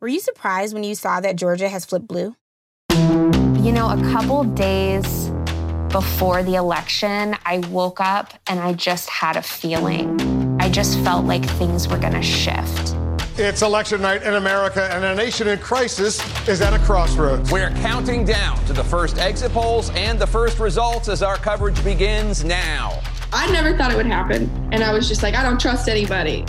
Were you surprised when you saw that Georgia has flipped blue? You know, a couple days before the election, I woke up and I just had a feeling. I just felt like things were going to shift. It's election night in America, and a nation in crisis is at a crossroads. We're counting down to the first exit polls and the first results as our coverage begins now. I never thought it would happen, and I was just like, I don't trust anybody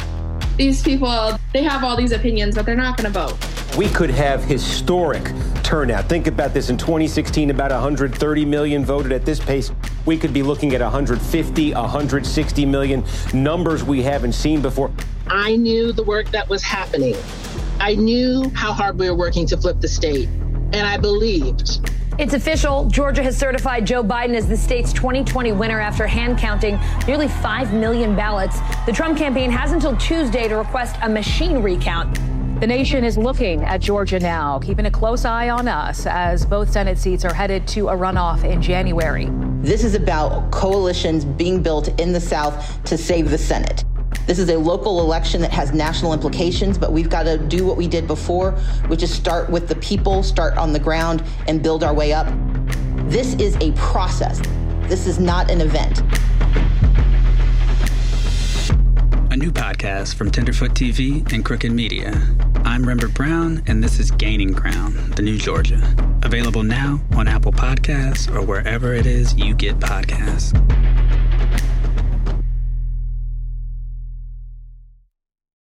these people, they have all these opinions, but they're not going to vote. We could have historic turnout. Think about this in 2016, about 130 million voted at this pace. We could be looking at 150, 160 million numbers we haven't seen before. I knew the work that was happening. I knew how hard we were working to flip the state, and I believed it's official. Georgia has certified Joe Biden as the state's 2020 winner after hand counting nearly 5 million ballots. The Trump campaign has until Tuesday to request a machine recount. The nation is looking at Georgia now, keeping a close eye on us as both Senate seats are headed to a runoff in January. This is about coalitions being built in the South to save the Senate. This is a local election that has national implications, but we've got to do what we did before, which is start with the people, start on the ground, and build our way up. This is a process. This is not an event. A new podcast from Tenderfoot TV and Crooked Media. I'm Rembert Browne, and this is Gaining Ground, the new Georgia. Available now on Apple Podcasts or wherever it is you get podcasts.